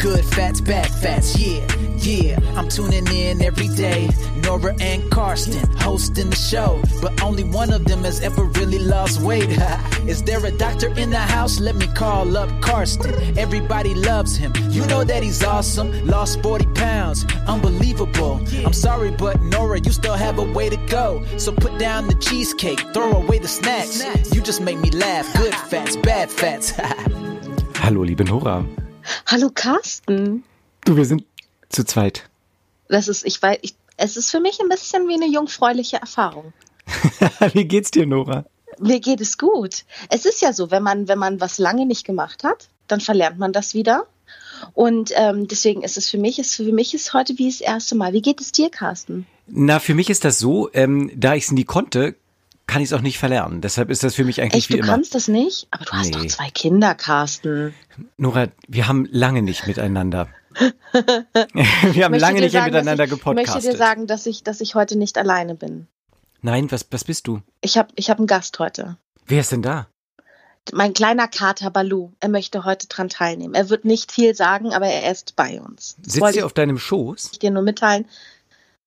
Good fats, bad fats, yeah, yeah. I'm tuning in every day. Nora and Karsten hosting the show, but only one of them has ever really lost weight. Is there a doctor in the house? Let me call up Karsten. Everybody loves him. You know that he's awesome. Lost 40 pounds, unbelievable. I'm sorry, but Nora, you still have a way to go. So put down the cheesecake, throw away the snacks. You just make me laugh. Good fats, bad fats. Hallo, liebe Nora. Hallo Carsten. Du, wir sind zu zweit. Das ist, ich weiß, ich, es ist für mich ein bisschen wie eine jungfräuliche Erfahrung. wie geht's dir, Nora? Mir geht es gut. Es ist ja so, wenn man, wenn man was lange nicht gemacht hat, dann verlernt man das wieder. Und ähm, deswegen ist es für mich, ist für mich ist heute wie das erste Mal. Wie geht es dir, Carsten? Na, für mich ist das so, ähm, da ich es nie konnte, kann ich es auch nicht verlernen. Deshalb ist das für mich eigentlich Echt, wie du immer. kannst das nicht? Aber du hast Nee. doch zwei Kinder, Carsten. Nora, wir haben lange nicht miteinander. wir haben lange nicht sagen, miteinander dass ich, möchte dir gepodcastet. sagen, dass ich, dass ich heute nicht alleine bin. Nein, was, was bist du? Ich habe ich hab einen Gast heute. Wer ist denn da? Mein kleiner Kater Balu. Er möchte heute dran teilnehmen. Er wird nicht viel sagen, aber er ist bei uns. Das Sitzt ich auf deinem Schoß? dir nur mitteilen.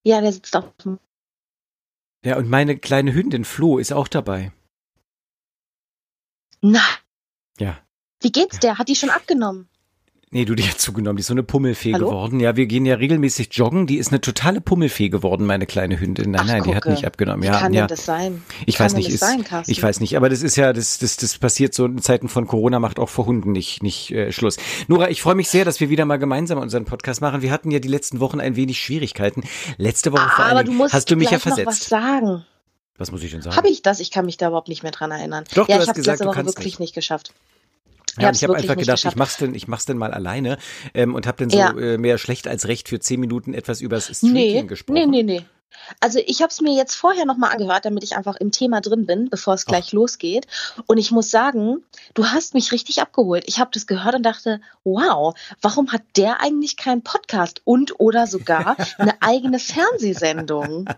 Ja, der sitzt auf dem Ja, und meine kleine Hündin Flo ist auch dabei. Na, Ja. wie geht's der? Hat die schon abgenommen? Nee, du, die hat zugenommen, die ist so eine Pummelfee Hallo? geworden. Ja, wir gehen ja regelmäßig joggen. Die ist eine totale Pummelfee geworden, meine kleine Hündin. Nein, Ach, nein, die hat gucke. nicht abgenommen. Wie Ja, kann ja. denn das sein? Wie Ich kann weiß nicht, das ist, sein, ich weiß nicht, aber das ist ja, das, das, das passiert so in Zeiten von Corona, macht auch vor Hunden nicht, nicht äh, Schluss. Nora, ich freue mich sehr, dass wir wieder mal gemeinsam unseren Podcast machen. Wir hatten ja die letzten Wochen ein wenig Schwierigkeiten. Letzte Woche vor Ah, du Dingen musst hast du mich ja gleich noch was versetzt. sagen. Was muss ich denn sagen? Habe ich das? Ich kann mich da überhaupt nicht mehr dran erinnern. Doch, du ja, hast ich habe letzte du Woche wirklich nicht. nicht geschafft. Ja, ich habe einfach gedacht, ich mach's denn, ich mach's denn mal alleine ähm, und habe dann so Ja. äh, mehr schlecht als recht für zehn Minuten etwas übers Streaking Nee, gesprochen. nee, nee, nee. Also ich habe es mir jetzt vorher nochmal angehört, damit ich einfach im Thema drin bin, bevor es gleich losgeht. Und ich muss sagen, du hast mich richtig abgeholt. Ich habe das gehört und dachte, wow, warum hat der eigentlich keinen Podcast und oder sogar eine eigene Fernsehsendung?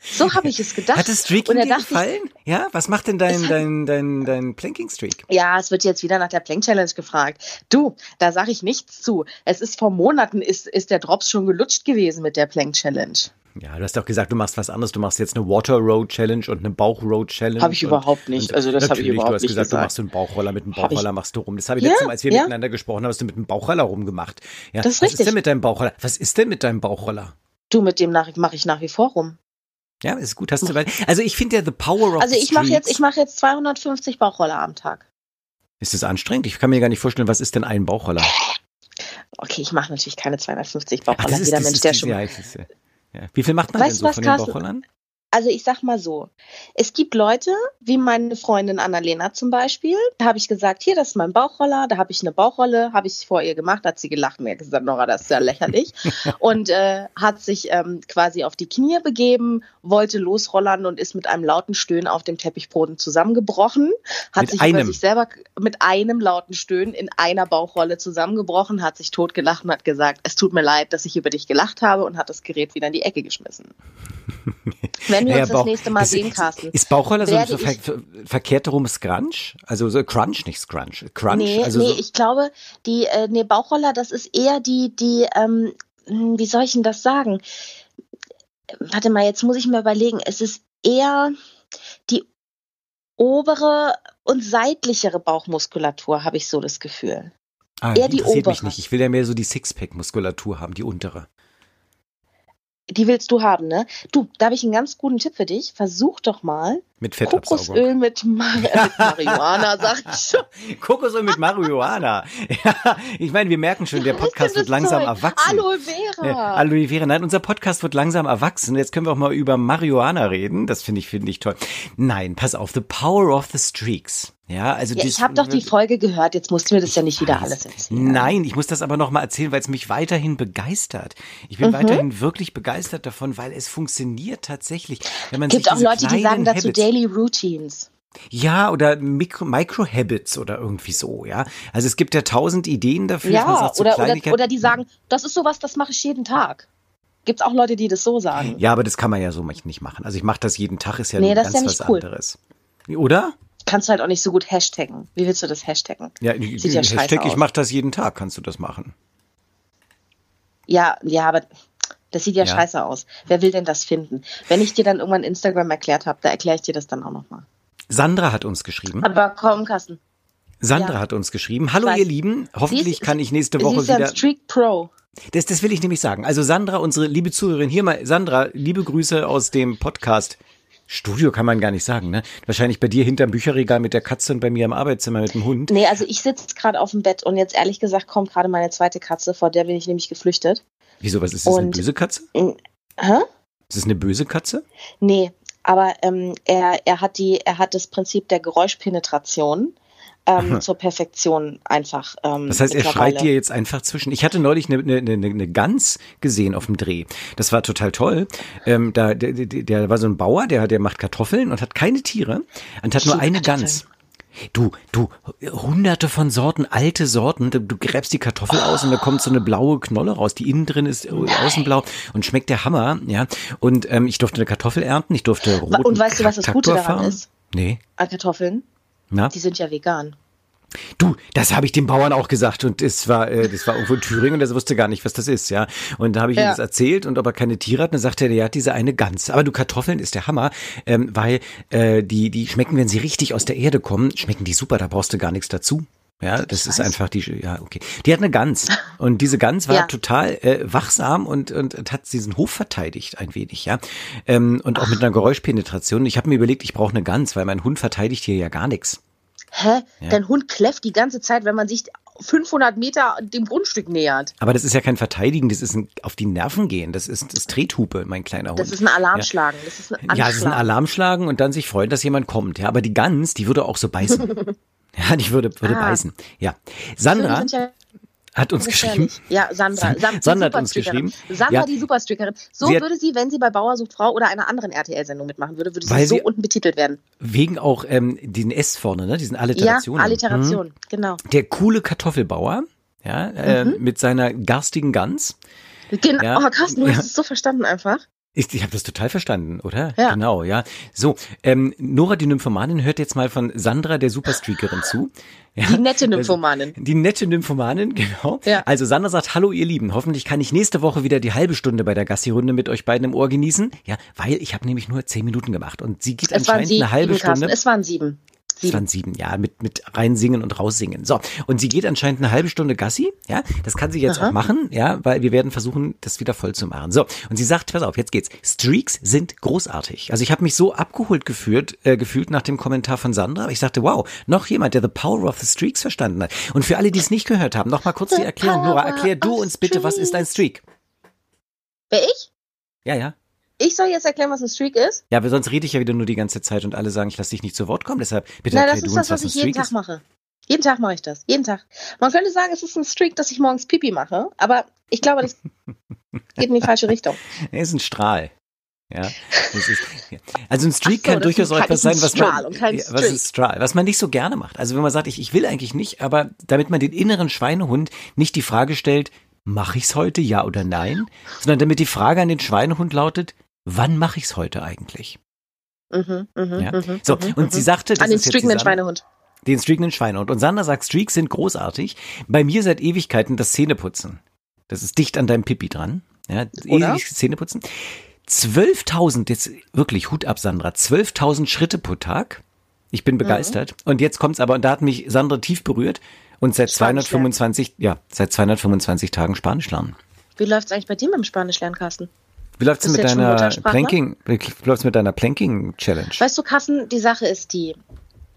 So habe ich es gedacht. Hat das Streaking dir dachte ich, gefallen? Ja, was macht denn dein, dein, dein, dein Planking-Streak? Ja, es wird jetzt wieder nach der Plank Challenge gefragt. Du, da sage ich nichts zu. Es ist vor Monaten ist, ist der Drops schon gelutscht gewesen mit der Plank Challenge. Ja, du hast doch gesagt, du machst was anderes. Du machst jetzt eine Water Road Challenge und eine Bauch Road Challenge. Hab ich überhaupt nicht. und Also das hab ich überhaupt du hast nicht gesagt, du gesagt. machst einen Bauchroller mit einem ich- Bauchroller machst du rum. Das habe ich Ja, letztes Mal, als wir ja. miteinander gesprochen haben, hast du mit einem Bauchroller rumgemacht. Ja, Das ist was ist richtig. denn mit deinem Bauchroller? Was ist denn mit deinem Bauchroller? Du, mit dem mache ich nach wie vor rum. Ja, ist gut, hast du. Also ich finde ja The Power of Also ich mache jetzt, ich mache jetzt 250 Bauchroller am Tag. Ist das anstrengend? Ich kann mir gar nicht vorstellen, was ist denn ein Bauchroller? Okay, ich mache natürlich keine 250 Ach, Bauchroller. das ist, Jeder das Mensch, ist der schon. Ja. Wie viel macht man Weißt denn so von den Carsten? Also ich sag mal so, es gibt Leute, wie meine Freundin Annalena zum Beispiel, da habe ich gesagt, hier, das ist mein Bauchroller, da habe ich eine Bauchrolle, habe ich vor ihr gemacht, hat sie gelacht, mir gesagt, Nora, das ist ja lächerlich. und äh, hat sich ähm, quasi auf die Knie begeben, wollte losrollern und ist mit einem lauten Stöhnen auf dem Teppichboden zusammengebrochen, hat Mit sich einem? über sich selber mit einem lauten Stöhnen in einer Bauchrolle zusammengebrochen, hat sich totgelacht und hat gesagt, es tut mir leid, dass ich über dich gelacht habe und hat das Gerät wieder in die Ecke geschmissen. Wenn wir Naja, uns das Bauch- nächste Mal sehen, Carsten. Ist Bauchroller so, so ver verkehrt rum Scrunch? Also so Crunch, nicht Scrunch. Crunch? Nee, also nee, so, ich glaube, die äh, nee, Bauchroller, das ist eher die, die, ähm, hm, wie soll ich denn das sagen? Warte mal, jetzt muss ich mir überlegen. Es ist eher die obere und seitlichere Bauchmuskulatur, habe ich so das Gefühl. ah, eher die interessiert mich obere. nicht. Ich will ja mehr so die Sixpack-Muskulatur haben, die untere. Die willst du haben, ne? Du, da habe ich einen ganz guten Tipp für dich. Versuch doch mal Mit. Kokosöl mit, Mar äh, mit Marihuana, sag ich schon. Kokosöl mit Marihuana. ja, ich meine, wir merken schon, der Podcast wird langsam Zeug? erwachsen. Aloe Vera. Ja, Aloe Vera. Nein, unser Podcast wird langsam erwachsen. Jetzt können wir auch mal über Marihuana reden. Das finde ich, finde ich toll. Nein, pass auf. The Power of the Streaks. Ja, also Ja, ich habe doch die Folge gehört, jetzt musst du mir das ja nicht wieder alles erzählen. Nein, ich muss das aber noch mal erzählen, weil es mich weiterhin begeistert. Ich Mhm. bin weiterhin wirklich begeistert davon, weil es funktioniert tatsächlich. Wenn man gibt auch Leute, die sagen dazu Habits, Daily Routines. ja, oder Micro, Micro-Habits oder irgendwie so, ja. Also es gibt ja tausend Ideen dafür, Ja, sagt, so oder, oder, oder die sagen, das ist sowas, das mache ich jeden Tag. Gibt's auch Leute, die das so sagen? Ja, aber das kann man ja so nicht machen. Also ich mache das jeden Tag, ist ja Nee, das ganz ist ja was cool. anderes. Oder? Kannst du halt auch nicht so gut hashtaggen. Wie willst du das hashtaggen? Ja, Sieht ja Hashtag, ich mache das jeden Tag, kannst du das machen. Ja, ja, aber das sieht ja, Ja. scheiße aus. Wer will denn das finden? Wenn ich dir dann irgendwann Instagram erklärt habe, da erkläre ich dir das dann auch nochmal. Sandra hat uns geschrieben. Aber komm, Carsten. Sandra Ja. hat uns geschrieben. Hallo ihr Lieben, hoffentlich Sie ist- kann ich nächste Sie Woche ist ja wieder. Streak Pro. Das, das will ich nämlich sagen. Also Sandra, unsere liebe Zuhörerin, hier mal, Sandra, liebe Grüße aus dem Podcast. Studio kann man gar nicht sagen, ne? Wahrscheinlich bei dir hinterm Bücherregal mit der Katze und bei mir im Arbeitszimmer mit dem Hund. Nee, also ich sitze gerade auf dem Bett und jetzt ehrlich gesagt kommt gerade meine zweite Katze, vor der bin ich nämlich geflüchtet. Wieso, was ist das, eine Und- böse Katze? Hä? Ist das eine böse Katze? Nee, aber ähm, er, er hat die, er hat das Prinzip der Geräuschpenetration ähm, zur Perfektion einfach. Ähm, Das heißt, er schreit dir jetzt einfach zwischen. Ich hatte neulich eine, eine, eine, eine Gans gesehen auf dem Dreh. Das war total toll. Ähm, da, der, der, der war so ein Bauer, der, der macht Kartoffeln und hat keine Tiere und hat nur eine. Gans. Du, du, hunderte von Sorten, alte Sorten. Du, du gräbst die Kartoffel aus und da kommt so eine blaue Knolle raus. Die innen drin ist äh, außen blau und schmeckt der Hammer, ja. Und ähm, ich durfte eine Kartoffel ernten, ich durfte roten Und weißt du, was das Gute daran fahren. ist? Nee, An Kartoffeln, na? die sind ja vegan. Du, das habe ich dem Bauern auch gesagt und es war, äh, das war irgendwo in Thüringen und er wusste gar nicht, was das ist, ja. Und da habe ich ihm Ja. das erzählt und ob er keine Tiere hat, und dann sagte er, der hat diese eine Gans. Aber du, Kartoffeln ist der Hammer, ähm, weil äh, die, die schmecken, wenn sie richtig aus der Erde kommen, schmecken die super, da brauchst du gar nichts dazu. Ja, das ist weiß. einfach die, ja, okay. Die hat eine Gans und diese Gans war Ja. total äh, wachsam und, und, und hat diesen Hof verteidigt ein wenig, ja. Ähm, und auch mit einer Geräuschpenetration. Ich habe mir überlegt, ich brauche eine Gans, weil mein Hund verteidigt hier ja gar nichts. Hä? Ja. Dein Hund kläfft die ganze Zeit, wenn man sich 500 Meter dem Grundstück nähert. Aber das ist ja kein Verteidigen, das ist ein auf die Nerven gehen. Das ist das Trethupe, mein kleiner Hund. Das ist ein Alarmschlagen. Das ist ein ja, es ist ein. Alarmschlagen und dann sich freuen, dass jemand kommt. Ja, aber die Gans, die würde auch so beißen. ja, die würde, würde Ah. beißen. Ja. Sandra ja hat uns geschrieben. Ja, Sandra. San- die Sandra hat uns geschrieben. Sandra, Ja. die Superstrickerin. So Sie würde sie, wenn sie bei Bauer sucht Frau oder einer anderen RTL-Sendung mitmachen würde, würde sie so unten betitelt werden. Wegen auch ähm, den S vorne, ne? Diesen Ja, Alliterationen. Alliteration, genau. Hm? Der coole Kartoffelbauer, ja, äh, Mhm. mit seiner garstigen Gans. Genau. Ja. Oh, Carsten, du Ja. hast es so verstanden einfach. Ich, ich habe das total verstanden, oder? Ja. Genau, ja. So, ähm, Nora, die Nymphomanin, hört jetzt mal von Sandra, der Superstreakerin, zu. Ja, Die nette Nymphomanin. Die nette Nymphomanin, genau. Ja. Also Sandra sagt, hallo ihr Lieben, hoffentlich kann ich nächste Woche wieder die halbe Stunde bei der Gassi-Runde mit euch beiden im Ohr genießen. Ja, weil ich habe nämlich nur zehn Minuten gemacht und sie geht Es anscheinend sieben, eine halbe Carsten. Stunde. Es waren sieben. Es Sieben. waren sieben, ja, mit, mit reinsingen und raussingen. So, und sie geht anscheinend eine halbe Stunde Gassi, ja, das kann sie jetzt Aha. auch machen, ja, weil wir werden versuchen, das wieder voll zu machen. So, und sie sagt, pass auf, jetzt geht's. Streaks sind großartig. Also ich habe mich so abgeholt gefühlt, äh, gefühlt nach dem Kommentar von Sandra. Ich sagte, wow, noch jemand, der The Power of the Streaks verstanden hat. Und für alle, die es nicht gehört haben, noch mal kurz die Erklärung. Nora, erklär du uns bitte, was ist ein Streak? Wer ich? Ja, ja. Ich soll jetzt erklären, was ein Streak ist? Ja, aber sonst rede ich ja wieder nur die ganze Zeit und alle sagen, ich lasse dich nicht zu Wort kommen. Deshalb bitte Na, erklär das du ist uns, das, was was ein ich jeden Tag ist. mache. Jeden Tag mache ich das. Jeden Tag. Man könnte sagen, es ist ein Streak, dass ich morgens Pipi mache, aber ich glaube, das geht in die falsche Richtung. Er ist ein Strahl. Ja, ist, ja. Also ein Streak so, kann durchaus auch etwas sein, was man, was ist Strahl, was man nicht so gerne macht. Also wenn man sagt, ich, ich will eigentlich nicht, aber damit man den inneren Schweinehund nicht die Frage stellt, mache ich's heute, ja oder nein, sondern damit die Frage an den Schweinehund lautet, wann mache ich's heute eigentlich? Mhm, mhm, Ja. mhm, So, mhm, und sie mhm. sagte, das An den ist streakenden Schweinehund. den streakenden Schweinehund. Und Sandra sagt, Streaks sind großartig. Bei mir seit Ewigkeiten das Zähneputzen. Das ist dicht an deinem Pipi dran. Ja, ewig Zähneputzen. 12.000, jetzt wirklich Hut ab, Sandra, 12.000 Schritte pro Tag. Ich Mhm. bin begeistert. Und jetzt kommt's aber, und da hat mich Sandra tief berührt. Und seit Spanisch 225, ja, seit 225 Tagen Spanisch lernen. Wie läuft's eigentlich bei dir mit dem Spanisch lernen, Carsten? Wie läuft's mit deiner? Planking, wie läuft's mit deiner Planking Challenge? Weißt du, Carsten, die Sache ist die,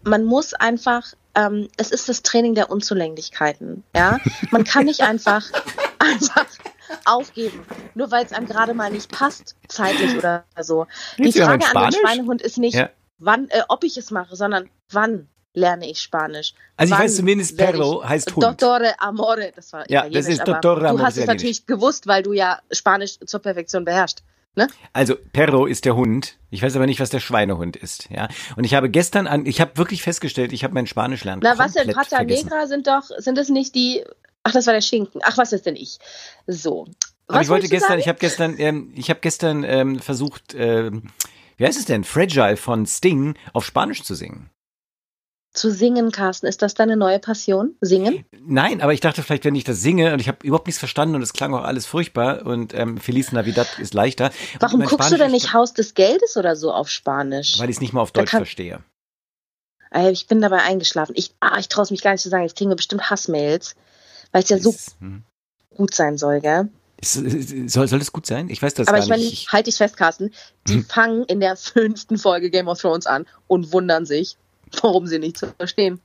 man muss einfach, ähm, es ist das Training der Unzulänglichkeiten. Ja, man kann nicht einfach, einfach aufgeben, nur weil es einem gerade mal nicht passt, zeitlich oder so. Die Frage an den? Schweinehund ist nicht, Ja. wann, äh, ob ich es mache, sondern wann lerne ich Spanisch. Also ich Wann weiß zumindest, Perro heißt Hund. Dottore Amore, das war Ja, das ist Dottore Amore, Du hast es natürlich gewusst, weil du ja Spanisch zur Perfektion beherrschst. Ne? Also Perro ist der Hund. Ich weiß aber nicht, was der Schweinehund ist. Ja. Und ich habe gestern an, ich habe wirklich festgestellt, ich habe mein Spanisch lernen Na, was denn? Pata vergessen. Negra sind doch, sind es nicht die. Ach, das war der Schinken. Ach, was ist denn ich? So. Aber Was ich wollte gestern, sagen? ich habe gestern, ähm, ich habe gestern ähm, versucht, ähm, wie heißt es denn, Fragile von Sting auf Spanisch zu singen. Zu singen, Carsten. Ist das deine neue Passion? Singen? Nein, aber ich dachte vielleicht, wenn ich das singe und ich habe überhaupt nichts verstanden und es klang auch alles furchtbar und ähm, Feliz Navidad ist leichter. Warum guckst Spanisch du denn nicht Haus des Geldes oder so auf Spanisch? Weil ich es nicht mal auf Deutsch verstehe. Ich bin dabei eingeschlafen. Ich, ah, ich traue es mich gar nicht zu sagen. Jetzt kriegen wir bestimmt Hassmails, weil es ja so hm. gut sein soll, gell? Soll, soll das gut sein? Ich weiß das Aber gar ich meine, nicht. halt dich fest, Carsten. Die hm. fangen in der fünften Folge Game of Thrones an und wundern sich, warum sie nicht zu verstehen.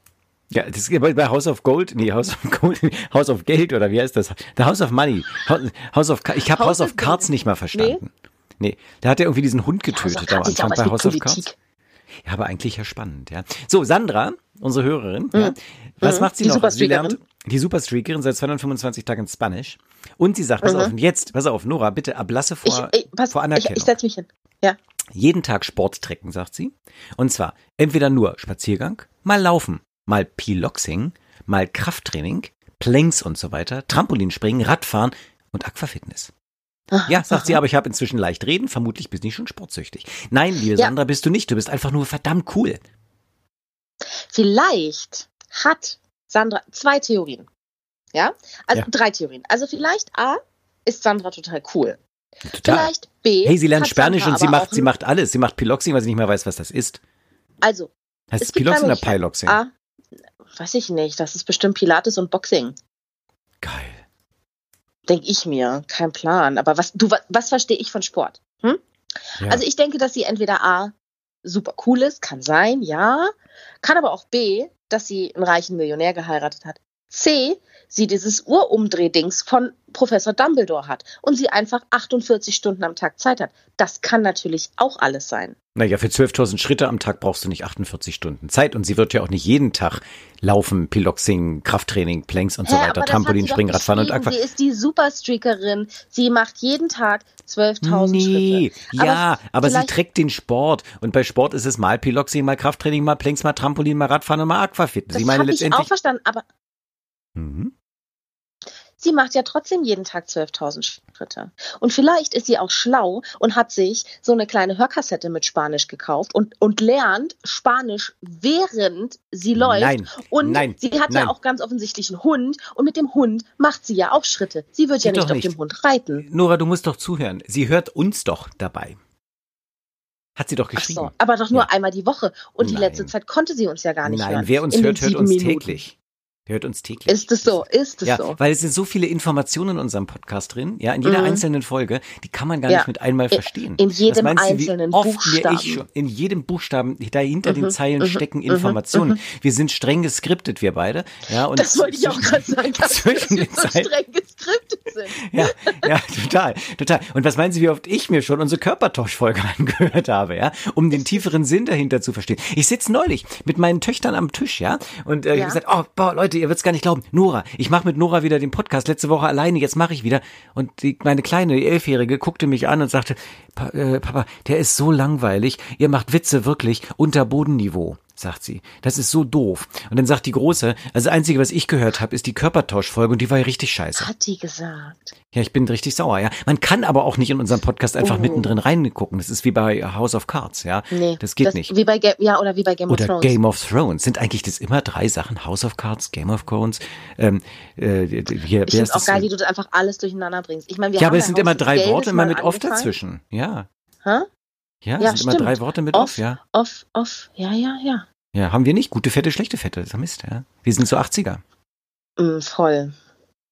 Ja, das ist bei House of Gold, nee, House of Gold, House of Geld oder wie heißt das? The House of Money. House of, ich habe House, House of Cards nicht mal verstanden. Nee. nee, da hat er irgendwie diesen Hund getötet am Anfang bei House of Cards. Ja, aber eigentlich ja spannend, ja. So, Sandra, unsere Hörerin, mhm. ja, was mhm. macht sie die noch? Sie lernt die Superstreakerin seit 225 Tagen Spanisch. Und sie sagt, pass mhm. auf, jetzt, pass auf, Nora, bitte ablasse vor, ich, ich, pass, vor Anerkennung. Ich, ich setz mich hin. Ja. Jeden Tag Sport trecken, sagt sie. Und zwar entweder nur Spaziergang, mal laufen, mal Piloxing, mal Krafttraining, Planks und so weiter, Trampolinspringen, Radfahren und Aquafitness. Ja, sagt sie, aber ich habe inzwischen leicht reden, vermutlich bist du nicht schon sportsüchtig. Nein, liebe ja. Sandra, bist du nicht, du bist einfach nur verdammt cool. Vielleicht hat Sandra zwei Theorien. Ja? Also ja. drei Theorien. Also vielleicht A ist Sandra total cool. Total. Vielleicht B. Hey, sie lernt Spanisch und sie macht, sie macht alles. Sie macht Piloxing, weil sie nicht mehr weiß, was das ist. Also. Heißt es Piloxing oder Piloxing? A, weiß ich nicht. Das ist bestimmt Pilates und Boxing. Geil. Denke ich mir. Kein Plan. Aber was, du, was, was verstehe ich von Sport? Hm? Ja. Also ich denke, dass sie entweder A, super cool ist, kann sein, ja. Kann aber auch B, dass sie einen reichen Millionär geheiratet hat. C, sie dieses Uhrumdrehdings von Professor Dumbledore hat und sie einfach 48 Stunden am Tag Zeit hat. Das kann natürlich auch alles sein. Naja, für 12.000 Schritte am Tag brauchst du nicht 48 Stunden Zeit und sie wird ja auch nicht jeden Tag laufen, Piloxing, Krafttraining, Planks und Hä, so weiter, Trampolin, Springen, Radfahren und Aqua. Sie ist die Superstreakerin. Sie macht jeden Tag 12.000 nee, Schritte. Ja, aber, aber sie trägt den Sport und bei Sport ist es mal Piloxing, mal Krafttraining, mal Planks, mal Trampolin, mal Radfahren und mal Aquafit. Das habe ich auch verstanden, aber Mhm. Sie macht ja trotzdem jeden Tag 12.000 Schritte. Und vielleicht ist sie auch schlau und hat sich so eine kleine Hörkassette mit Spanisch gekauft und, und lernt Spanisch, während sie läuft. Nein, und nein, sie hat nein. ja auch ganz offensichtlich einen Hund und mit dem Hund macht sie ja auch Schritte. Sie wird ja nicht, nicht auf dem Hund reiten. Nora, du musst doch zuhören. Sie hört uns doch dabei. Hat sie doch geschrieben. Ach so, aber doch nur ja. einmal die Woche. Und Nein. die letzte Zeit konnte sie uns ja gar nicht Nein, hören. wer uns hört, hört uns Minuten. täglich. Hört uns täglich. Ist es so? Ist es ja, so? Weil es sind so viele Informationen in unserem Podcast drin, ja, in jeder mhm. einzelnen Folge, die kann man gar ja. nicht mit einmal verstehen. In jedem einzelnen du, Buchstaben. Schon, in jedem Buchstaben, dahinter mhm. den Zeilen mhm. stecken mhm. Informationen. Mhm. Wir sind streng geskriptet, wir beide. Ja, und das wollte ich auch gerade sagen, dass zwischen wir den so Zeilen, streng geskriptet sind. Ja, ja, total, total. Und was meinen Sie, wie oft ich mir schon unsere Körpertauschfolge angehört habe, ja, um den tieferen Sinn dahinter zu verstehen. Ich sitze neulich mit meinen Töchtern am Tisch, ja, und äh, ja. ich habe gesagt, oh, boah, Leute, ihr wird's gar nicht glauben. Nora, ich mache mit Nora wieder den Podcast. Letzte Woche alleine, jetzt mache ich wieder. Und die, meine kleine, die Elfjährige, guckte mich an und sagte, pa, äh, Papa, der ist so langweilig. Ihr macht Witze wirklich unter Bodenniveau sagt sie. Das ist so doof. Und dann sagt die Große, also das Einzige, was ich gehört habe, ist die Körpertauschfolge und die war ja richtig scheiße. Hat die gesagt. Ja, ich bin richtig sauer, ja. Man kann aber auch nicht in unseren Podcast einfach oh. mittendrin reingucken. Das ist wie bei House of Cards, ja. Nee. Das geht das, nicht. Wie bei, Ga ja, oder wie bei Game oder of Thrones. Oder Game of Thrones. Sind eigentlich das immer drei Sachen? House of Cards, Game of Thrones, ähm, äh, hier, ich finde auch geil, wie du das einfach alles durcheinander bringst. Ich meine, wir ja, haben aber es sind immer drei Worte, immer mit off dazwischen. Ja. Hä? Ja, ja sind stimmt. immer drei Worte mit off, off, ja. Off, off, ja, ja, ja. Ja, haben wir nicht. Gute Fette, schlechte Fette. Das ist Mist, ja. Wir sind so 80er. Mm, voll.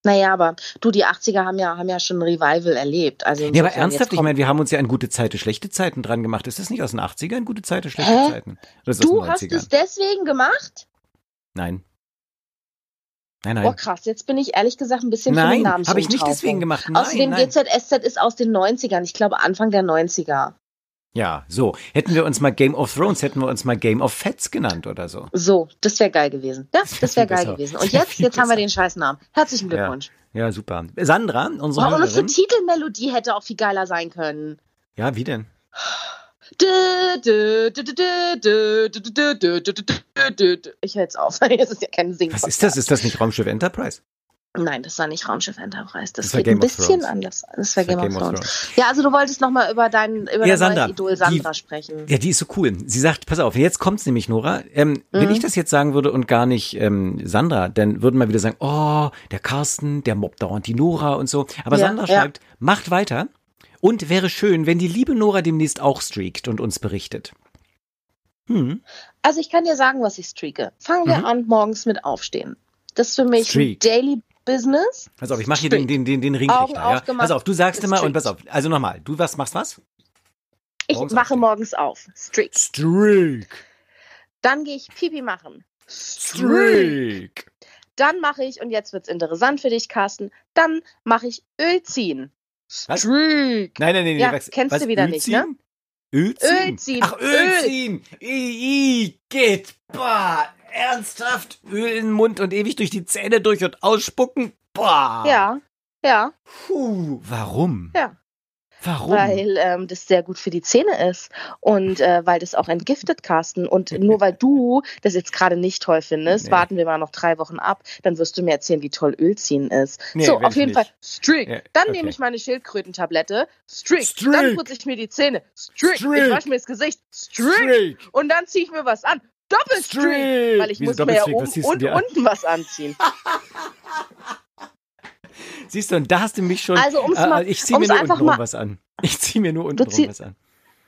Naja, aber du, die 80er haben ja, haben ja schon ein Revival erlebt. Also ja, aber ernsthaft, ich meine, wir haben uns ja an gute Zeiten, schlechte Zeiten dran gemacht. Ist das nicht aus den 80ern, gute Zeiten, schlechte Hä? Zeiten? du hast es deswegen gemacht? Nein. Nein, nein. Boah, krass, jetzt bin ich ehrlich gesagt ein bisschen nein, für den habe ich nicht deswegen gemacht. Nein, Außerdem, nein. GZSZ ist aus den 90ern. Ich glaube, Anfang der 90er. Ja, so. Hätten wir uns mal Game of Thrones, hätten wir uns mal Game of Fats genannt oder so. So, das wäre geil gewesen. Ja, das wäre geil gewesen. Und jetzt, jetzt haben wir den scheiß Namen. Herzlichen Glückwunsch. Ja, ja super. Sandra, unsere oh, Und unsere Titelmelodie hätte auch viel geiler sein können. Ja, wie denn? Ich höre jetzt auf. Es ist ja kein Singen. Was ist das? Ist das nicht Raumschiff Enterprise? Nein, das war nicht Raumschiff Enterprise. Das, Das war geht ein bisschen Thrones. anders. Das war Das Game, of Thrones. Ja, also du wolltest noch mal über dein über Ja, dein Sandra, Idol die- Sandra sprechen. Ja, die ist so cool. Sie sagt, pass auf, jetzt kommt's nämlich, Nora. Ähm, Wenn Mhm. ich das jetzt sagen würde und gar nicht ähm, Sandra, dann würden wir wieder sagen, oh, der Carsten, der mobbt dauernd die Nora und so. Aber Ja, Sandra ja. schreibt, macht weiter. Und wäre schön, wenn die liebe Nora demnächst auch streakt und uns berichtet. Hm. Also ich kann dir sagen, was ich streake. Fangen wir Mhm. an morgens mit Aufstehen. Das ist für mich Streak. Daily Business. Pass auf, ich mache hier den, den, den, den Ringrichter. Ja? Pass auf, du sagst immer und pass auf. Also nochmal, du was machst was? Ich Morgens wache aufstehen. morgens auf. Streak. Streak. Dann gehe ich Pipi machen. Streak. Dann mache ich, und jetzt wird's interessant für dich, Carsten, dann mache ich Öl ziehen. Was? Streak. Nein, nein, nein, nein. Ja, was, kennst was, du wieder Öl nicht, ziehen? ne? Öl ziehen? Öl ziehen. Ach, Öl, Öl. ziehen. Geht. Bah, ernsthaft. Öl in den Mund und ewig durch die Zähne durch und ausspucken. Bah. Ja, ja, Puh, warum? Ja. Warum? weil ähm, das sehr gut für die Zähne ist und äh, weil das auch entgiftet, Carsten. Und nur weil du das jetzt gerade nicht toll findest, Nee. warten wir mal noch drei Wochen ab, dann wirst du mir erzählen, wie toll Ölziehen ist. Nee, so, auf jeden nicht. Fall Streak. Ja, Dann okay. nehme ich meine Schildkrötentablette. Streak. Streak. Dann putze ich mir die Zähne. Streak. Streak. Ich wasche mir das Gesicht. Streak. Streak. Und dann ziehe ich mir was an. Doppelstreak. Streak. Weil ich Wieso muss mir ja oben und an? unten was anziehen. Siehst du, und da hast du mich schon. Also, um's äh, mal- ich ziehe mir nur mal- was an. Ich ziehe mir nur zieh- was an.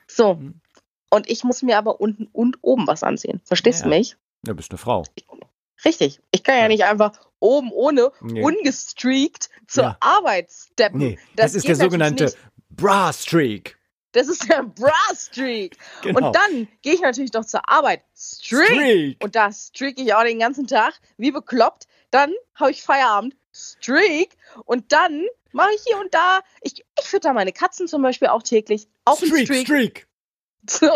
So. Hm. Und ich muss mir aber unten und oben was anziehen. Verstehst Ja. du mich? Ja, bist eine Frau. Richtig. Ich kann ja Ja. nicht einfach oben ohne Nee. ungestreakt zur Ja. Arbeit steppen. Nee, das, ist geht der sogenannte nicht. Das ist der Bra Streak. Genau. Und dann gehe ich natürlich noch zur Arbeit. Streak. Streak. Und da streak ich auch den ganzen Tag, wie bekloppt. Dann habe ich Feierabend. Streak. Und dann mache ich hier und da. Ich, ich fütter meine Katzen zum Beispiel auch täglich. Auch Streak, Streak. Streak. So.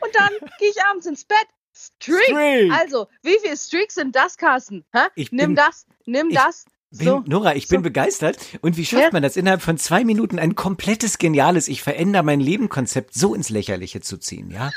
Und dann gehe ich abends ins Bett. Streak. Streak. Also, wie viele Streaks sind das, Carsten? Hä? Ich nimm bin- das, nimm ich das. Bin, So. Nora, ich bin So. begeistert. Und wie schafft Ja. man das, innerhalb von zwei Minuten ein komplettes, geniales Ich verändere mein Leben-Konzept so ins Lächerliche zu ziehen, ja?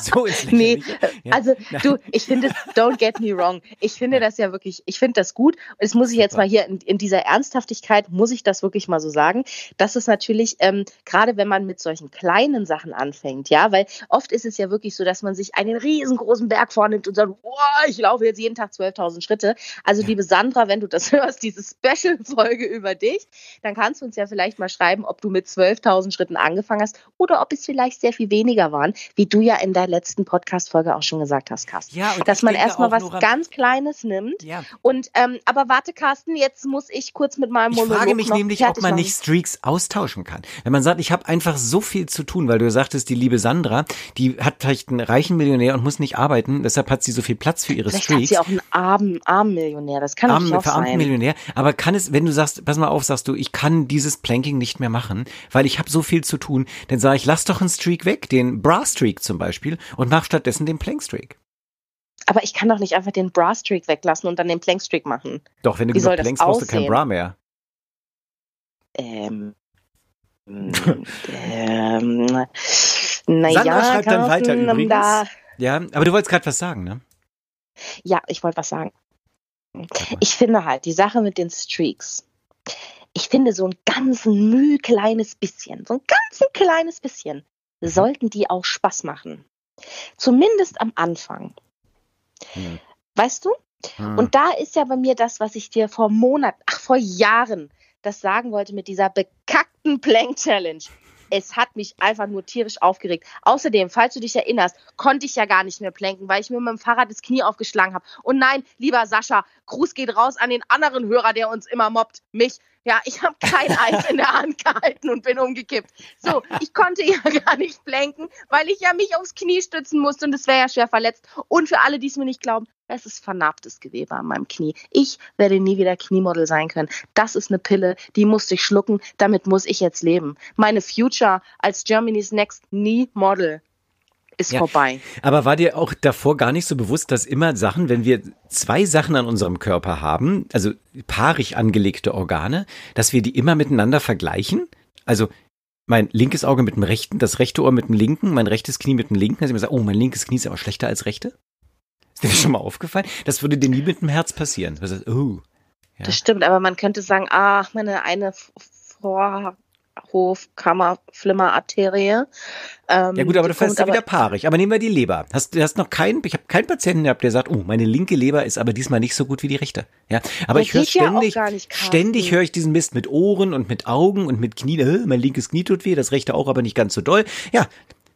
So ins Nee, Lächerliche. Ja. also du, ich finde, don't get me wrong. Ich finde das ja wirklich, ich finde das gut. Und das muss ich jetzt Super. mal hier in, in dieser Ernsthaftigkeit, muss ich das wirklich mal so sagen. Das ist natürlich, ähm, gerade wenn man mit solchen kleinen Sachen anfängt, ja, weil oft ist es ja wirklich so, dass man sich einen riesengroßen Berg vornimmt und sagt, boah, ich laufe jetzt jeden Tag 12.000 Schritte. Also liebe Sandra, wenn du das hörst, diese Special-Folge über dich, dann kannst du uns ja vielleicht mal schreiben, ob du mit 12.000 Schritten angefangen hast oder ob es vielleicht sehr viel weniger waren, wie du ja in der letzten Podcast-Folge auch schon gesagt hast, Carsten. Ja, und Dass ich man erstmal was Nora, ganz Kleines nimmt. Ja, Und, ähm, aber warte, Carsten, jetzt muss ich kurz mit meinem ich Monolog frage mich nämlich, ob man machen. nicht Streaks austauschen kann. Wenn man sagt, ich habe einfach so viel zu tun, weil du sagtest, die liebe Sandra, die hat vielleicht einen reichen Millionär und muss nicht arbeiten, deshalb hat sie so viel Platz für ihre Vielleicht hat Streaks. sie auch einen armen, armen Millionär. Das kann Arm, auch sein. Millionär. Aber kann es, wenn du sagst, pass mal auf, sagst du, ich kann dieses Planking nicht mehr machen, weil ich habe so viel zu tun, dann sage ich, lass doch einen Streak weg, den Bra Streak zum Beispiel, und mach stattdessen den Plank Streak. Aber ich kann doch nicht einfach den Bra Streak weglassen und dann den Plank Streak machen. Doch, wenn du Wie genug plankst, brauchst du kein? Bra mehr. Ähm. ähm, naja, Sandra schreibt dann weiter übrigens. Da, Ja, aber du wolltest gerade was sagen, ne? ja, ich wollte was sagen. Ich finde halt, die Sache mit den Streaks, ich finde so ein ganz müh kleines bisschen, so ein ganz kleines bisschen, sollten die auch Spaß machen. Zumindest am Anfang. Hm. Weißt du? Hm. Und da ist ja bei mir das, was ich dir vor Monaten, ach vor Jahren, das sagen wollte mit dieser bekackten Plank Challenge. Es hat mich einfach nur tierisch aufgeregt. Außerdem, falls du dich erinnerst, konnte ich ja gar nicht mehr planken, weil ich mir mit dem Fahrrad das Knie aufgeschlagen habe. Und nein, lieber Sascha, Gruß geht raus an den anderen Hörer, der uns immer mobbt. Mich. Ja, ich habe kein Eis in der Hand gehalten und bin umgekippt. So, ich konnte ja gar nicht planken, weil ich ja mich aufs Knie stützen musste und es wäre ja schwer verletzt. Und für alle, die es mir nicht glauben, es ist vernarbtes Gewebe an meinem Knie. Ich werde nie wieder Kniemodel sein können. Das ist eine Pille, die musste ich schlucken. Damit muss ich jetzt leben. Meine Future als Germany's Next Knee Model ist Ja. vorbei. Aber war dir auch davor gar nicht so bewusst, dass immer Sachen, wenn wir zwei Sachen an unserem Körper haben, also paarig angelegte Organe, dass wir die immer miteinander vergleichen? Also mein linkes Auge mit dem rechten, das rechte Ohr mit dem linken, mein rechtes Knie mit dem linken. Also ich immer sagen, oh, mein linkes Knie ist aber schlechter als rechte. Ist dir das schon mal aufgefallen? Das würde dir nie mit dem Herz passieren. Du sagst, oh, Ja. Das stimmt, aber man könnte sagen, ah, meine eine Vorhofkammerflimmerarterie. Ähm, Ja gut, aber du fährst ja wieder paarig. Aber nehmen wir die Leber. Hast, du hast noch keinen, ich habe keinen Patienten gehabt, der sagt, oh, meine linke Leber ist aber diesmal nicht so gut wie die rechte. Ja, aber Der ich höre ja ständig, Carsten. ständig höre ich diesen Mist mit Ohren und mit Augen und mit Knien. Äh, mein linkes Knie tut weh, das rechte auch, aber nicht ganz so doll. Ja.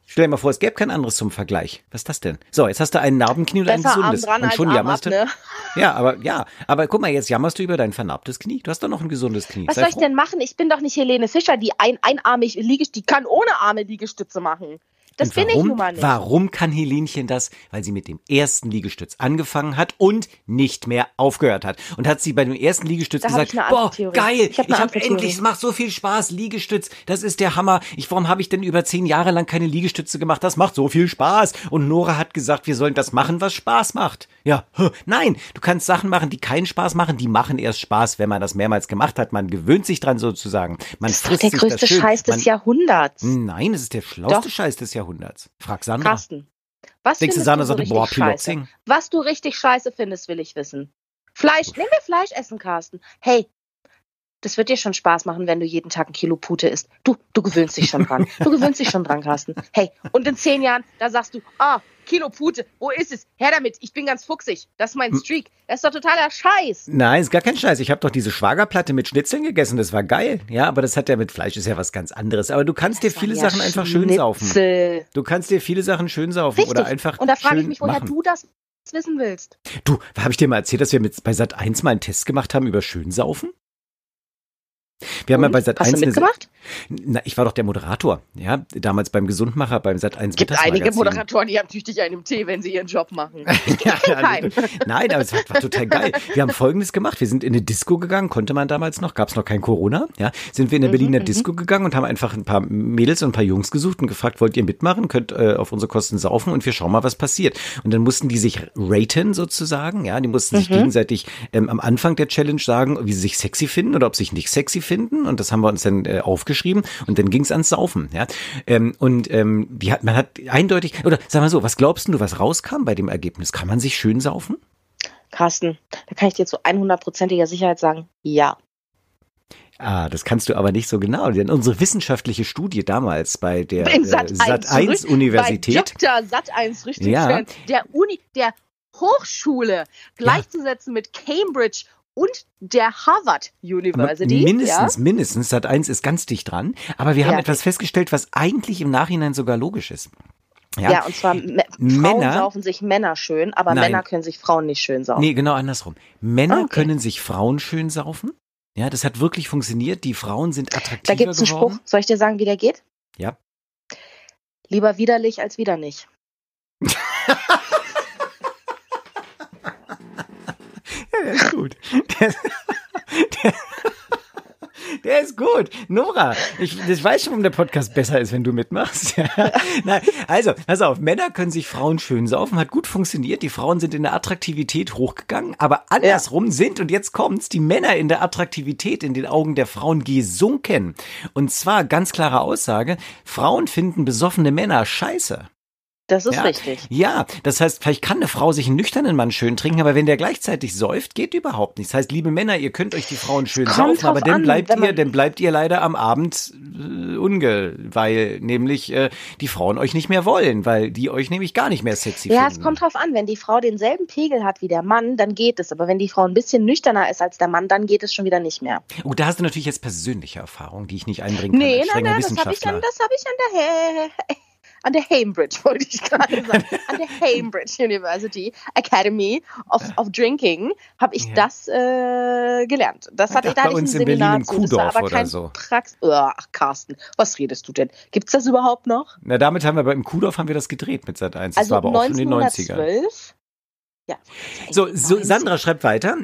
Stell dir mal vor, es gäbe kein anderes zum Vergleich. Was ist das denn? So, jetzt hast du ein Narbenknie und ein Besser Arm gesundes. dran und schon jammerst du. ne? Ja, aber ja, aber guck mal, jetzt jammerst du über dein vernarbtes Knie. Du hast doch noch ein gesundes Knie. Was Sei soll ich froh. denn machen? Ich bin doch nicht Helene Fischer, die ein einarmig Liegest, die kann ohne Arme Liegestütze machen. Das Und bin ich warum, nun mal nicht. Warum kann Helenchen das? Weil sie mit dem ersten Liegestütz angefangen hat und nicht mehr aufgehört hat. Und hat sie bei dem ersten Liegestütz Da gesagt, boah, geil, Ich ich hab habe hab endlich, es macht so viel Spaß, Liegestütz, das ist der Hammer. Ich, warum habe ich denn über zehn Jahre lang keine Liegestütze gemacht? Das macht so viel Spaß. Und Nora hat gesagt, wir sollen das machen, was Spaß macht. Ja, nein, du kannst Sachen machen, die keinen Spaß machen, die machen erst Spaß, wenn man das mehrmals gemacht hat. Man gewöhnt sich dran sozusagen. Man das ist frisst der größte. Scheiß man, des Jahrhunderts. Nein, es ist der schlauste Doch. Scheiß des Jahrhunderts. Frag Sandra. Carsten, was Denkst du, Sandra du so boah, scheiße? Was du richtig scheiße findest, will ich wissen. Fleisch, nehmen wir Fleisch essen, Carsten. Hey, das wird dir schon Spaß machen, wenn du jeden Tag ein Kilo Pute isst. Du, du gewöhnst dich schon dran. Du gewöhnst dich schon dran, Carsten. Hey, und in zehn Jahren, da sagst du, ah, Kilo Pute, wo ist es? Her damit, ich bin ganz fuchsig. Das ist mein Streak. Das ist doch totaler Scheiß. Nein, ist gar kein Scheiß. Ich habe doch diese Schwagerplatte mit Schnitzeln gegessen. Das war geil. Ja, aber das hat ja mit Fleisch ist ja was ganz anderes. Aber du kannst dir Das viele waren ja Sachen einfach schön saufen. Schnitzel. Du kannst dir viele Sachen schön saufen Richtig. oder einfach und da frage ich mich, woher machen. du das wissen willst. Du, habe ich dir mal erzählt, dass wir mit bei Sat 1 mal einen Test gemacht haben über Schönsaufen? Wir haben ja Und? bei Sat Hast 1 du mitgemacht? Na, ich war doch der Moderator, ja, damals beim Gesundmacher beim Sat 1 gibt einige. Moderatoren, die haben tüchtig einen Tee, wenn sie ihren Job machen. Ich, Ja, ja, keinen. Nein, aber es war, war total geil. Wir haben Folgendes gemacht. Wir sind in eine Disco gegangen, konnte man damals noch, gab es noch kein Corona. Ja, sind wir in eine Berliner Disco gegangen und haben einfach ein paar Mädels und ein paar Jungs gesucht und gefragt, wollt ihr mitmachen? Könnt äh, auf unsere Kosten saufen und wir schauen mal, was passiert. Und dann mussten die sich raten sozusagen. Ja, die mussten sich gegenseitig ähm, am Anfang der Challenge sagen, wie sie sich sexy finden oder ob sie sich nicht sexy finden. Und das haben wir uns dann äh, aufgeschrieben. Und dann ging es ans Saufen. Ja, ähm, und ähm, die hat, man hat eindeutig oder sag mal so, was glaubst du, was rauskam bei dem Ergebnis? Kann man sich schön saufen? Carsten, da kann ich dir zu 100%iger Sicherheit sagen, ja. Ah, das kannst du aber nicht so genau, denn unsere wissenschaftliche Studie damals bei der Im äh, Sat. Sat 1 Universität, Bei Dr. Sat 1, richtig Ja. Der Uni, der Hochschule gleichzusetzen mit Cambridge und der Harvard University. mindestens, mindestens, Sat 1 ist ganz dicht dran, aber wir haben Ja. etwas festgestellt, was eigentlich im Nachhinein sogar logisch ist. Ja, ja und zwar M Männer- Frauen saufen sich Männer schön, aber Nein. Männer können sich Frauen nicht schön saufen. Nee, genau andersrum. Männer okay. können sich Frauen schön saufen. Ja, das hat wirklich funktioniert. Die Frauen sind attraktiver da gibt es einen. Spruch. Soll ich dir sagen, wie der geht? Ja. Lieber widerlich als wieder nicht. Der ist gut. Der, der, der ist gut. Nora, ich, ich weiß schon, warum der Podcast besser ist, wenn du mitmachst. Ja. Nein, also, pass auf, Männer können sich Frauen schön saufen, hat gut funktioniert. Die Frauen sind in der Attraktivität hochgegangen, aber andersrum sind, und jetzt kommt's, die Männer in der Attraktivität in den Augen der Frauen gesunken. Und zwar ganz klare Aussage, Frauen finden besoffene Männer scheiße. Das ist ja, richtig. Ja, das heißt, vielleicht kann eine Frau sich einen nüchternen Mann schön trinken, aber wenn der gleichzeitig säuft, geht überhaupt nicht. Das heißt, liebe Männer, ihr könnt euch die Frauen schön Kommt saufen, aber dann an, bleibt ihr, dann bleibt ihr leider am Abend äh, unge, weil nämlich äh, die Frauen euch nicht mehr wollen, weil die euch nämlich gar nicht mehr sexy Ja, finden. es kommt drauf an. Wenn die Frau denselben Pegel hat wie der Mann, dann geht es. Aber wenn die Frau ein bisschen nüchterner ist als der Mann, dann geht es schon wieder nicht mehr. Oh, da hast du natürlich jetzt persönliche Erfahrung, die ich nicht einbringen kann Nee, nein, nein, das habe ich, an- das hab ich an der an der Cambridge, wollte ich gerade sagen. An der Cambridge University Academy of, of Drinking habe ich Ja. das äh, gelernt. Das hatte ich, da bei ich uns ein in Berlin Seminar im zu. Das Kuhdorf aber oder kein so. Prax Ach, Carsten, was redest du denn? Gibt's das überhaupt noch? Na, damit haben wir beim Kuhdorf haben wir das gedreht mit Sat 1. Das also war aber auch in den 90ern. 1912. Ja. So, so, Sandra schreibt weiter.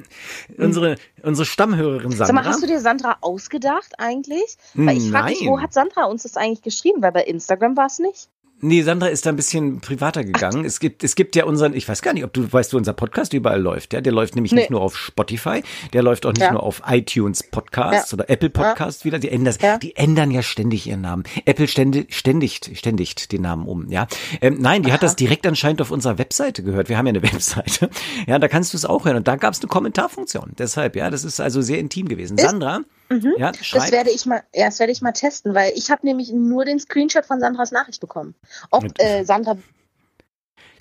Unsere, unsere Stammhörerin Sandra. Sag mal, hast du dir Sandra ausgedacht eigentlich? Weil ich frage mich, wo hat Sandra uns das eigentlich geschrieben? Weil bei Instagram war es nicht. Nee, Sandra ist da ein bisschen privater gegangen. Es gibt, es gibt ja unseren, ich weiß gar nicht, ob du weißt, wo unser Podcast überall läuft. Ja, der läuft nämlich Nee. nicht nur auf Spotify, der läuft auch nicht Ja. nur auf iTunes Podcasts Ja. oder Apple Podcasts wieder. Die ändern, Ja. die ändern ja ständig ihren Namen. Apple ständig, ständigt, ständigt den Namen um. Ja, ähm, nein, die hat Aha. das direkt anscheinend auf unserer Webseite gehört. Wir haben ja eine Webseite. Ja, da kannst du es auch hören. Und da gab es eine Kommentarfunktion. Deshalb, ja, das ist also sehr intim gewesen. Sandra, ja, Das werde ich mal, ja, das werde ich mal testen, weil ich habe nämlich nur den Screenshot von Sandras Nachricht bekommen. Ob äh, Sandra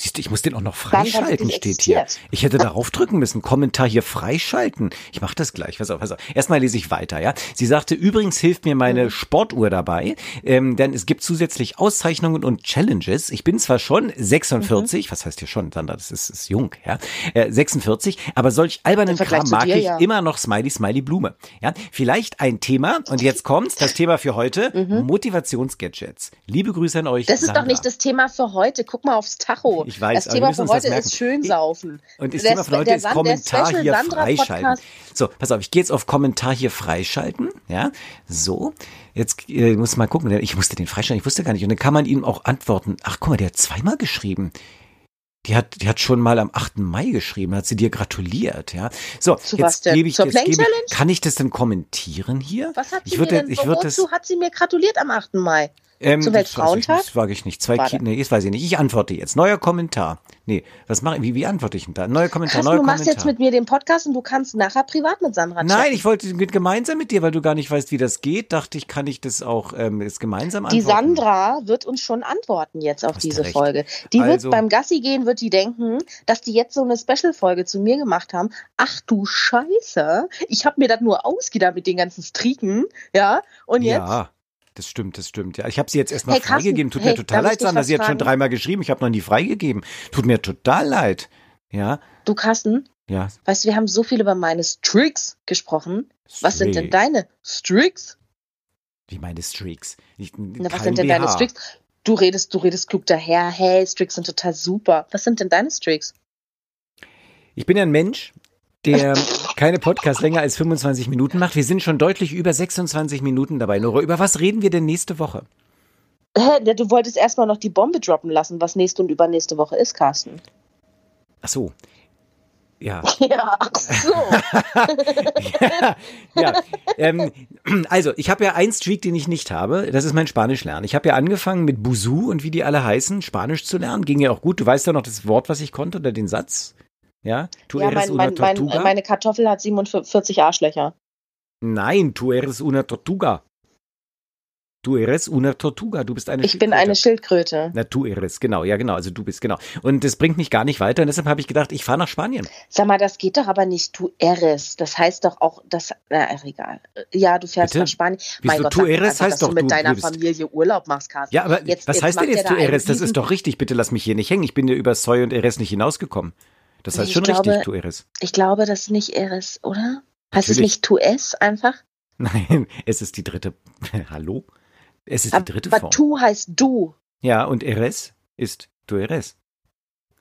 Siehst du, ich muss den auch noch freischalten, steht hier. Ich hätte darauf drücken müssen. Kommentar hier freischalten. Ich mache das gleich. Pass auf, pass auf. Erstmal lese ich weiter, ja. Sie sagte, übrigens hilft mir meine Mhm. Sportuhr dabei, ähm, denn es gibt zusätzlich Auszeichnungen und Challenges. Ich bin zwar schon 46, Mhm. was heißt hier schon, Sandra, das ist, ist jung, ja, äh, 46, aber solch albernen Kram mag dir, ich ja. immer noch Smiley, Smiley, Blume. Ja, vielleicht ein Thema, und jetzt kommt's, das Thema für heute, Motivationsgadgets. Liebe Grüße an euch, Mhm. Das ist Sandra. doch nicht das Thema für heute. Guck mal aufs Tacho. Ich weiß, das aber wir Thema für das heute ist schön saufen. Und das Der Thema Spe- heute ist San- der Kommentar hier Sandra freischalten. Podcast. So, pass auf, ich gehe jetzt auf Kommentar hier freischalten. Ja, so. Jetzt äh, muss mal gucken. Ich musste den freischalten, ich wusste gar nicht. Und dann kann man ihm auch antworten. Ach, guck mal, der hat zweimal geschrieben. Die hat, die hat schon mal am 8. Mai geschrieben, hat sie dir gratuliert, ja. So, Zu jetzt gebe ich, Zur jetzt gebe ich, kann ich das denn kommentieren hier? Was hat sie ich würde, mir denn, ich würde das, hat sie mir gratuliert am 8. Mai? Ähm, Zum Weltfrauentag? Das wage ich nicht. Zwei. Kinder, nee, das weiß ich nicht. Ich antworte jetzt. Neuer Kommentar. Nee, was mache ich? Wie, wie antworte ich denn da? Neuer Kommentar, Carsten, neuer du machst Kommentar. jetzt mit mir den Podcast und du kannst nachher privat mit Sandra Nein, chatten. ich wollte mit- gemeinsam mit dir, weil du gar nicht weißt, wie das geht. Dachte ich, kann ich das auch ähm, jetzt gemeinsam Die antworten. Sandra wird uns schon antworten jetzt auf diese recht. Folge. Die Also- wird beim Gassi gehen, wird die denken, dass die jetzt so eine Special-Folge zu mir gemacht haben. Ach du Scheiße, ich habe mir das nur ausgedacht mit den ganzen Streaken, ja. Und jetzt, Ja, das stimmt, das stimmt. Ja, ich habe sie jetzt erstmal Hey, freigegeben. Tut hey, mir total leid, Sandra. Sie hat schon dreimal geschrieben. Ich habe noch nie freigegeben. Tut mir total leid. Ja, du Carsten, ja. weißt du, wir haben so viel über meine Streaks gesprochen. Was sind denn deine Streaks? Wie meine Streaks? Ich, Na, was sind denn BH. deine Streaks? Du redest, du redest klug daher. Hey, Streaks sind total super. Was sind denn deine Streaks? Ich bin ein Mensch, der keine Podcasts länger als 25 Minuten macht. Wir sind schon deutlich über 26 Minuten dabei. Nora, über was reden wir denn nächste Woche? Du wolltest erstmal noch die Bombe droppen lassen, was nächste und übernächste Woche ist, Carsten. Ach so. Ja. Ja, ach so. ja. Ähm, also, ich habe ja einen Streak, den ich nicht habe. Das ist mein Spanisch lernen. Ich habe ja angefangen mit Busu und wie die alle heißen, Spanisch zu lernen. Ging ja auch gut. Du weißt ja noch das Wort, was ich konnte oder den Satz. Ja, tu ja, eres mein, una mein, mein, tortuga. meine Kartoffel hat 47 Arschlöcher. Nein, tu eres una tortuga. Tu eres una tortuga. Du bist eine Ich bin Schildkröte. eine Schildkröte. Na, tu eres, genau, ja genau, also du bist, genau. Und das bringt mich gar nicht weiter und deshalb habe ich gedacht, ich fahre nach Spanien. Sag mal, das geht doch aber nicht, du eres. Das heißt doch auch, das, na, egal. Ja, du fährst Bitte? nach Spanien. Wieso, mein Gott, tu doch eres einfach, heißt dass du doch, mit du deiner bist- Familie Urlaub machst, Carsten. Ja, aber Jetzt- was jetzt heißt denn jetzt tu eres? Das ist doch richtig, bitte lass mich hier nicht hängen. Ich bin ja über Soy und Eres nicht hinausgekommen. Das heißt Ich schon glaube- richtig, tu eres. Ich glaube, das ist nicht eres, oder? Heißt es Natürlich. nicht tu es einfach? Nein, es ist die dritte, hallo? Es ist die dritte aber Form. tu heißt du. Ja, und Eres ist tu eres.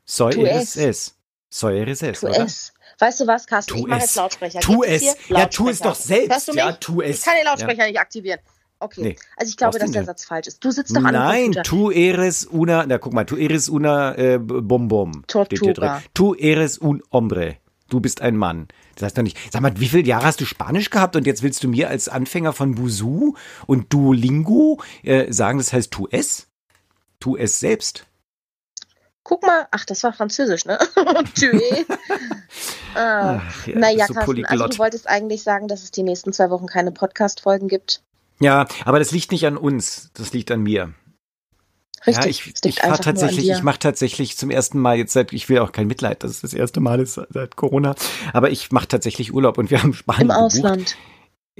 Soy Tu eres es. Soy eres es, Tu oder? es. Weißt du was, Carsten? Tu ich mache jetzt Lautsprecher. Tu Gibt es. Ja, tu es doch selbst. Hörst du mich? Ja, tu es. Ich kann den Ja. Lautsprecher nicht aktivieren. Okay. Nee. Also ich glaube, dass der. Satz falsch ist. Du sitzt doch an Nein, tu eres una, na guck mal, tu eres una äh, bom bom. Steht hier Tortuga. drin. Tu eres un hombre. Du bist ein Mann. Das heißt doch nicht, sag mal, wie viele Jahre hast du Spanisch gehabt und jetzt willst du mir als Anfänger von Busu und Duolingo äh, sagen, das heißt tu es? Tu es selbst. Guck mal, ach, das war Französisch, ne? Tschüss. ah. Ach, ja, naja, so Carsten, also du wolltest eigentlich sagen, dass es die nächsten zwei Wochen keine Podcast-Folgen gibt. Ja, aber das liegt nicht an uns, das liegt an mir. Richtig. Ja, ich, ich tatsächlich, ich mache tatsächlich zum ersten Mal jetzt seit, ich will auch kein Mitleid, dass es das erste Mal ist seit Corona, aber ich mache tatsächlich Urlaub und wir haben Spanien Im gebucht.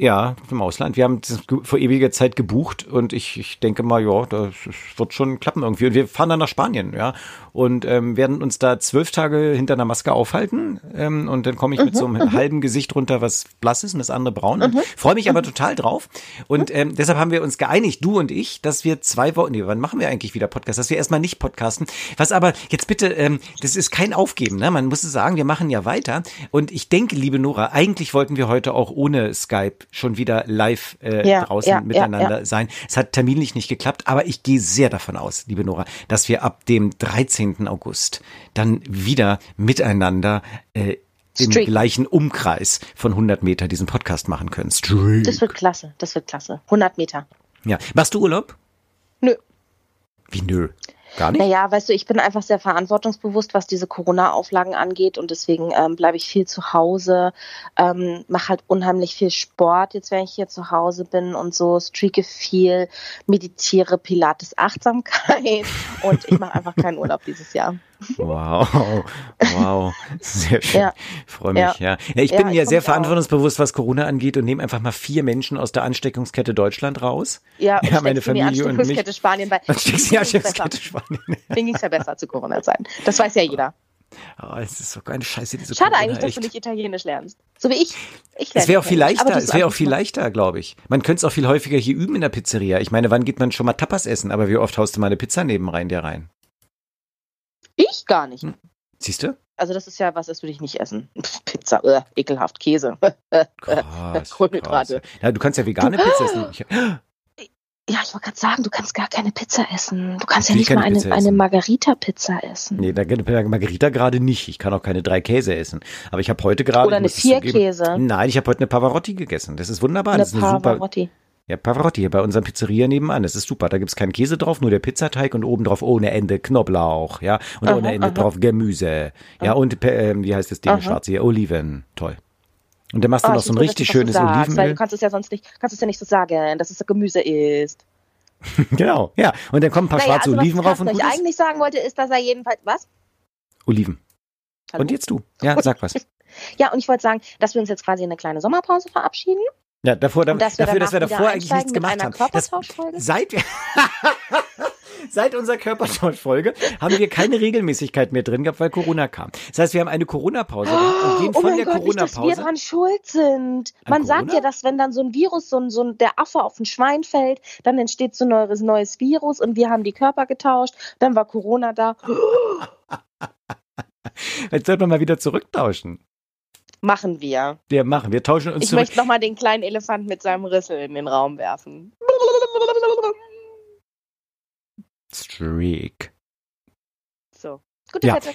Ja, im Ausland. Wir haben das vor ewiger Zeit gebucht und ich, ich denke mal, ja, das wird schon klappen irgendwie. Und wir fahren dann nach Spanien, ja, und ähm, werden uns da zwölf Tage hinter einer Maske aufhalten. Ähm, und dann komme ich mit so einem halben Gesicht runter, was blass ist und das andere braun. Und Freue mich aber total drauf. Und ähm, deshalb haben wir uns geeinigt, du und ich, dass wir zwei Wochen, nee, wann machen wir eigentlich wieder Podcast? Dass wir erstmal nicht podcasten. Was aber jetzt bitte, ähm, das ist kein Aufgeben, ne? Man muss es sagen, wir machen ja weiter. Und ich denke, liebe Nora, eigentlich wollten wir heute auch ohne Skype schon wieder live äh, Ja, draußen ja, miteinander ja, sein. Es hat terminlich nicht geklappt, aber ich gehe sehr davon aus, liebe Nora, dass wir ab dem 13. August dann wieder miteinander äh, im Streak. gleichen Umkreis von 100 Meter diesen Podcast machen können. Streak. Das wird klasse, das wird klasse. 100 Meter. Ja. Machst du Urlaub? Nö. Wie nö? Gar nicht? Naja, weißt du, ich bin einfach sehr verantwortungsbewusst, was diese Corona-Auflagen angeht und deswegen ähm, bleibe ich viel zu Hause, ähm, mache halt unheimlich viel Sport, jetzt wenn ich hier zu Hause bin und so, streake viel, meditiere Pilates Achtsamkeit und ich mache einfach keinen Urlaub dieses Jahr. Wow, wow, sehr schön. Ja. Ich freue mich, ja. Ja. ja. ich Ja, bin ja freu sehr verantwortungsbewusst, was Corona angeht und nehme einfach mal vier Menschen aus der Ansteckungskette Deutschland raus. Ja, und Ja, meine in die Familie und mich. Ansteckungskette Spanien bei. Steckst du die besser. Ansteckungskette Spanien. Mir ging's ja besser zu Corona-Zeiten. Das weiß ja jeder. Oh, es ist so eine Scheiße, diese Schade Corona, eigentlich, dass echt. du nicht Italienisch lernst. So wie ich. Ich Es wäre auch viel leichter, es wäre auch viel leichter, glaube ich. Man könnte es auch viel häufiger hier üben in der Pizzeria. Ich meine, wann geht man schon mal Tapas essen? Aber wie oft haust du mal eine Pizza neben rein, der rein? Ich gar nicht. Siehst du? Also das ist ja was, das würde ich nicht essen. Pff, Pizza, äh, ekelhaft, Käse. Krass, Kohlenhydrate. krass. Ja, du kannst ja vegane Pizza essen. Ich, Ja, ich wollte gerade sagen, du kannst gar keine Pizza essen. Du kannst ja nicht mal eine, eine. Margarita-Pizza essen. nee, da Margarita gerade nicht. Ich kann auch keine drei Käse essen. Aber ich habe heute gerade. Oder eine zugeben- Vierkäse. Nein, ich habe heute eine Pavarotti gegessen. Das ist wunderbar. Eine das ist eine super. Ja, Pavarotti hier bei unserem Pizzeria nebenan. Das ist super. Da gibt's keinen Käse drauf, nur der Pizzateig und oben drauf ohne Ende Knoblauch, ja. Und Aha, ohne Ende aha. drauf Gemüse. Ja, und pe- ähm, wie heißt das Ding, Aha. schwarze hier? Oliven. Toll. Und dann machst du Ah, noch ich so ein richtig dass du schönes das so sagst, Weil Olivenöl. du kannst es ja sonst nicht, kannst es ja nicht so sagen, dass es so Gemüse ist. genau, ja. Und dann kommen ein paar Naja, schwarze also, Oliven was rauf und Carsten gut euch ist. eigentlich sagen wollte, ist, dass er jedenfalls, was? Oliven. Hallo? Und jetzt du. Ja, sag was. Ja, und ich wollte sagen, dass wir uns jetzt quasi in eine kleine Sommerpause verabschieden. Ja, davor, da, dass dafür, dass wir davor eigentlich nichts gemacht haben. Das, seit seit unserer Körpertauschfolge haben wir keine Regelmäßigkeit mehr drin gehabt, weil Corona kam. Das heißt, wir haben eine Corona-Pause gehabt und gehen Oh von der dass wir Corona-Pause. dran schuld sind. An Man sagt Corona? ja, dass wenn dann so ein Virus, so ein, so ein, der Affe auf ein Schwein fällt, dann entsteht so ein neues, neues Virus und wir haben die Körper getauscht, dann war Corona da. Jetzt sollten wir mal wieder zurücktauschen. Machen wir. Wir machen, wir tauschen uns Ich möchte nochmal den kleinen Elefant mit seinem Rüssel in den Raum werfen. Streak. So. Gute Ja. Fette.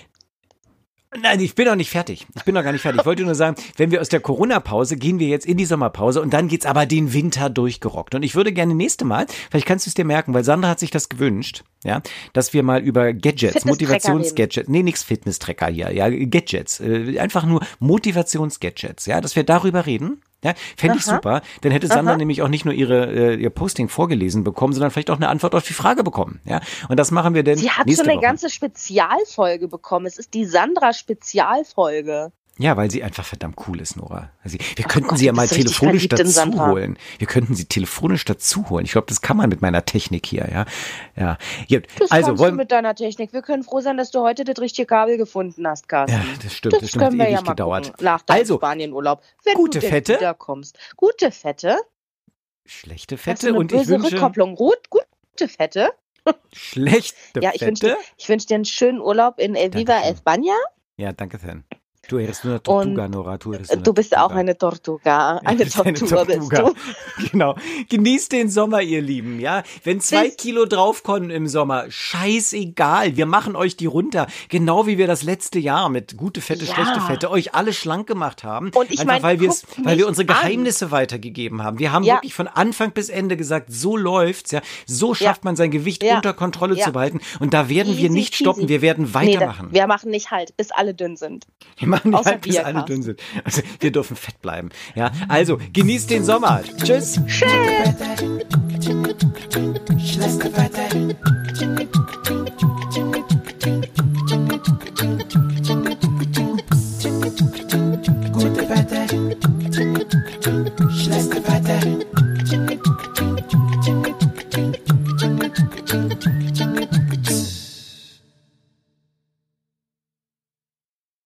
Nein, ich bin noch nicht fertig. Ich bin noch gar nicht fertig. Ich wollte nur sagen, wenn wir aus der Corona-Pause gehen wir jetzt in die Sommerpause und dann geht's aber den Winter durchgerockt. Und ich würde gerne nächste Mal, vielleicht kannst du es dir merken, weil Sandra hat sich das gewünscht, ja, dass wir mal über Gadgets, Motivationsgadgets, nee, nix Fitness-Tracker hier, ja, Gadgets, äh, einfach nur Motivationsgadgets, ja, dass wir darüber reden. Ja, fände ich super. Dann hätte Sandra Aha. nämlich auch nicht nur ihre, äh, ihr Posting vorgelesen bekommen, sondern vielleicht auch eine Antwort auf die Frage bekommen. Ja, und das machen wir denn Sie hat so eine Woche. ganze Spezialfolge bekommen. Es ist die Sandra-Spezialfolge. Ja, weil sie einfach verdammt cool ist, Nora. Also, wir könnten Gott, sie ja mal telefonisch dazu holen. Wir könnten sie telefonisch dazu holen. Ich glaube, das kann man mit meiner Technik hier, ja. Ja. Gut. Das Also, kannst du wollen, mit deiner Technik. Wir können froh sein, dass du heute das richtige Kabel gefunden hast, Carsten. ja, das stimmt, das, das stimmt, hat können wir ja mal gedauert. gucken, nach deinem Also, Spanienurlaub, wenn gute du Fette. wiederkommst. Gute Fette. Schlechte Fette und ich böse wünsche Rückkopplung. Rot, gute Fette. schlechte Ja, ich wünsche dir, ich wünsch dir einen schönen Urlaub in El Viva. España. Ja, danke schön. Du eres eine Tortuga, Und Nora. Du, eres eine Du bist auch Tortuga. eine Tortuga. Eine bist eine Tortuga. Genau. Genießt den Sommer, ihr Lieben, ja. Wenn zwei Bis- Kilo draufkommen im Sommer, scheißegal. Wir machen euch die runter. Genau wie wir das letzte Jahr mit gute Fette, Ja. schlechte Fette euch alle schlank gemacht haben. Und ich Einfach mein, weil, weil wir unsere an. Geheimnisse weitergegeben haben. Wir haben Ja. wirklich von Anfang bis Ende gesagt, so läuft's, ja. So schafft man sein Gewicht Ja. unter Kontrolle Ja. zu behalten. Und da werden wir Easy nicht stoppen. Wir werden Nee, weitermachen. da, wir machen nicht halt, bis alle dünn sind. Wir machen nicht Außer bis alle dünn sind. Also, wir dürfen fett bleiben. Ja, also genießt den Sommer. Tschüss. Schlechte